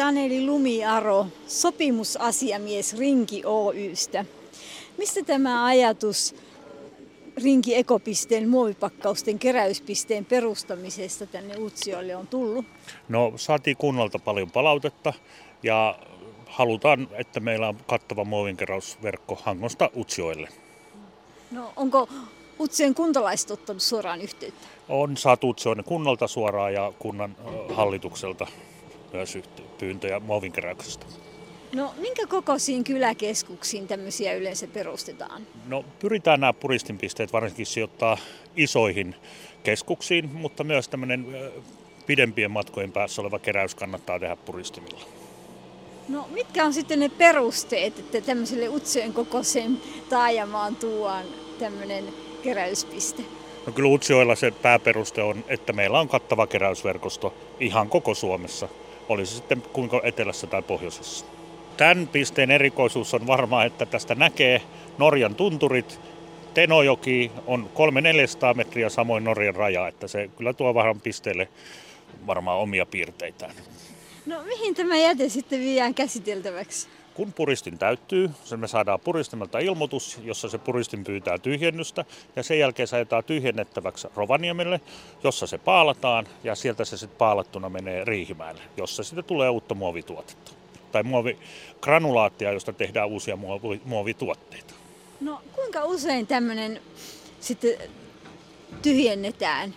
Taneli Lumiaro, sopimusasiamies Rinki Oystä. Mistä tämä ajatus Rinki Ekopisteen muovipakkausten keräyspisteen perustamisesta tänne Utsiolle on tullut? No saatiin kunnalta paljon palautetta ja halutaan, että meillä on kattava muovinkeräysverkko Hangosta Utsioille. No onko Utsien kuntalaiset ottanut suoraan yhteyttä? On saatu Utsioiden kunnalta suoraan ja kunnan hallitukselta myös pyyntöjä muovinkeräyksestä. No minkä kokoisiin kyläkeskuksiin tämmöisiä yleensä perustetaan? No pyritään nämä puristinpisteet varsinkin sijoittaa isoihin keskuksiin, mutta myös tämmöinen pidempien matkojen päässä oleva keräys kannattaa tehdä puristimilla. No mitkä on sitten ne perusteet, että tämmöiselle Utsjoen kokoisen taajamaan tuon tämmöinen keräyspiste? No kyllä Utsjoella se pääperuste on, että meillä on kattava keräysverkosto ihan koko Suomessa, oli se sitten kuinka etelässä tai pohjoisessa. Tämän pisteen erikoisuus on varmaan, että tästä näkee Norjan tunturit. Tenojoki on 300-400 metriä samoin Norjan raja, että se kyllä tuo vähän pisteelle varmaan omia piirteitään. No mihin tämä jäte sitten viedään käsiteltäväksi? Kun puristin täyttyy, sen me saadaan puristimelta ilmoitus, jossa se puristin pyytää tyhjennystä ja sen jälkeen se ajetaan tyhjennettäväksi Rovaniemelle, jossa se paalataan ja sieltä se sitten paalattuna menee Riihimäelle, jossa sitten tulee uutta muovituotetta tai muovikranulaattia, josta tehdään uusia muovituotteita. No kuinka usein tämmöinen sitten tyhjennetään?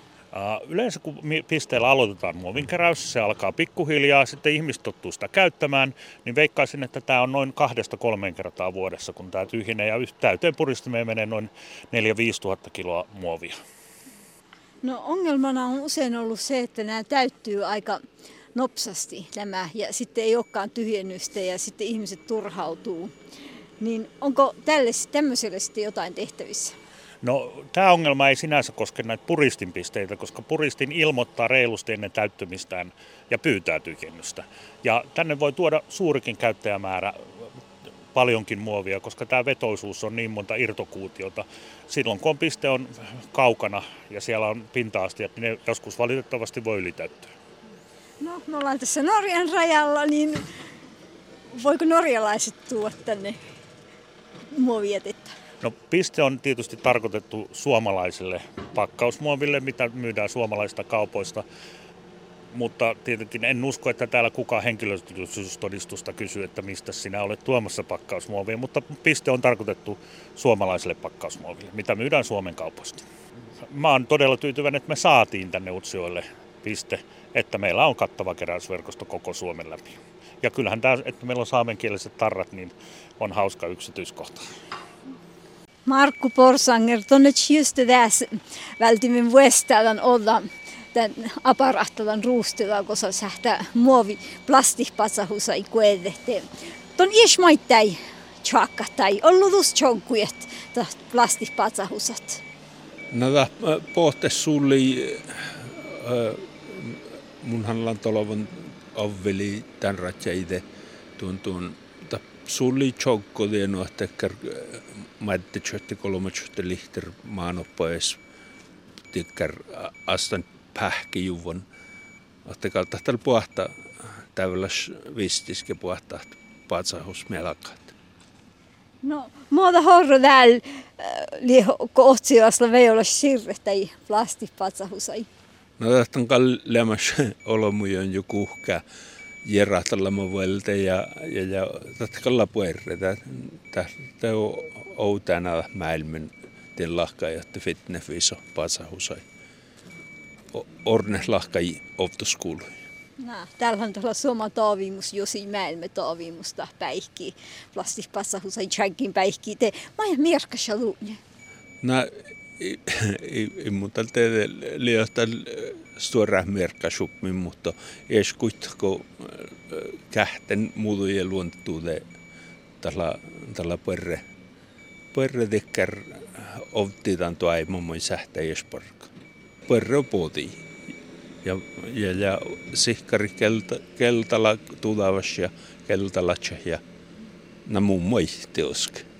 Yleensä kun pisteellä aloitetaan muovinkeräys, se alkaa pikkuhiljaa, sitten ihmiset tottuu sitä käyttämään, niin veikkaisin, että tämä on noin kahdesta kolmeen kertaa vuodessa, kun tämä tyhjenee ja täyteen puristimeen menee noin 4-5 tuhatta kiloa muovia. No ongelmana on usein ollut se, että nämä täyttyy aika nopsasti nämä ja sitten ei olekaan tyhjennystä ja sitten ihmiset turhautuu. Niin onko tälle, tämmöiselle sitten jotain tehtävissä? No tämä ongelma ei sinänsä koske näitä puristinpisteitä, koska puristin ilmoittaa reilusti ennen täyttymistään ja pyytää tyhjennystä. Ja tänne voi tuoda suurikin käyttäjämäärä paljonkin muovia, koska tämä vetoisuus on niin monta irtokuutiota. Silloin kun piste on kaukana ja siellä on pinta-astiat, niin ne joskus valitettavasti voi ylitäyttyä. No, me ollaan tässä Norjan rajalla, niin voiko norjalaiset tuoda tänne muovijätettä? No piste on tietysti tarkoitettu suomalaiselle pakkausmuoville, mitä myydään suomalaisista kaupoista. Mutta tietenkin en usko, että täällä kukaan henkilöllisyystodistusta kysyy, että mistä sinä olet tuomassa pakkausmuovia, mutta piste on tarkoitettu suomalaiselle pakkausmuoville, mitä myydään Suomen kaupoista. Mä oon todella tyytyväinen, että me saatiin tänne Utsioille piste, että meillä on kattava keräysverkosto koko Suomen läpi. Ja kyllähän tämä, että meillä on saamenkieliset tarrat, niin on hauska yksityiskohta. Markku Porsanger, tuonne just där vältimin vuestadan olla tämän aparahtadan ruustella, kun se sähtää muovi plastikpatsahusa i kuedehteen. Ton ies maittai tjaka tai ollut tjonkkujet plastikpatsahusat. No pohte sulli munhan lantolovan avveli tämän ratjaide tuon tuon sulli tjonkko lienu, että madde tjötte kolme tjötte lihter maanoppaes tikkär astan pähki juvon. Että kalta tällä puhta täyläs vistiske puhta patsahus melkat. No, muuta horro täällä li kohtsiasla vei olla sirre tai plastipatsahusai. No tästä on kallemas olomujon jo kuhkaa järrahtalla vuelta ja, ja, ja tästä kalla puerre. Tämä on outana maailman lahka ja te fitne viso pasahusai. Orne lahka i oftoskulu. Nää, täällä on tuolla Suoma taavimus, Josi Mäelme taavimusta päihki, plastipassahusai tjänkin päihki. Te, mä en mierkassa luunne. Ei muuta teille liiottaa stora merkkasupmi, mutta ees kuitenkin kähten muutujen luontuuteen tällä, tällä perre, perre tekkär ovtitan tuo ei mummoi sähtä esparka. Perre poti. Ja, ja, ja sihkari kelta, keltala tulavas ja keltala ja na mummoi teoske.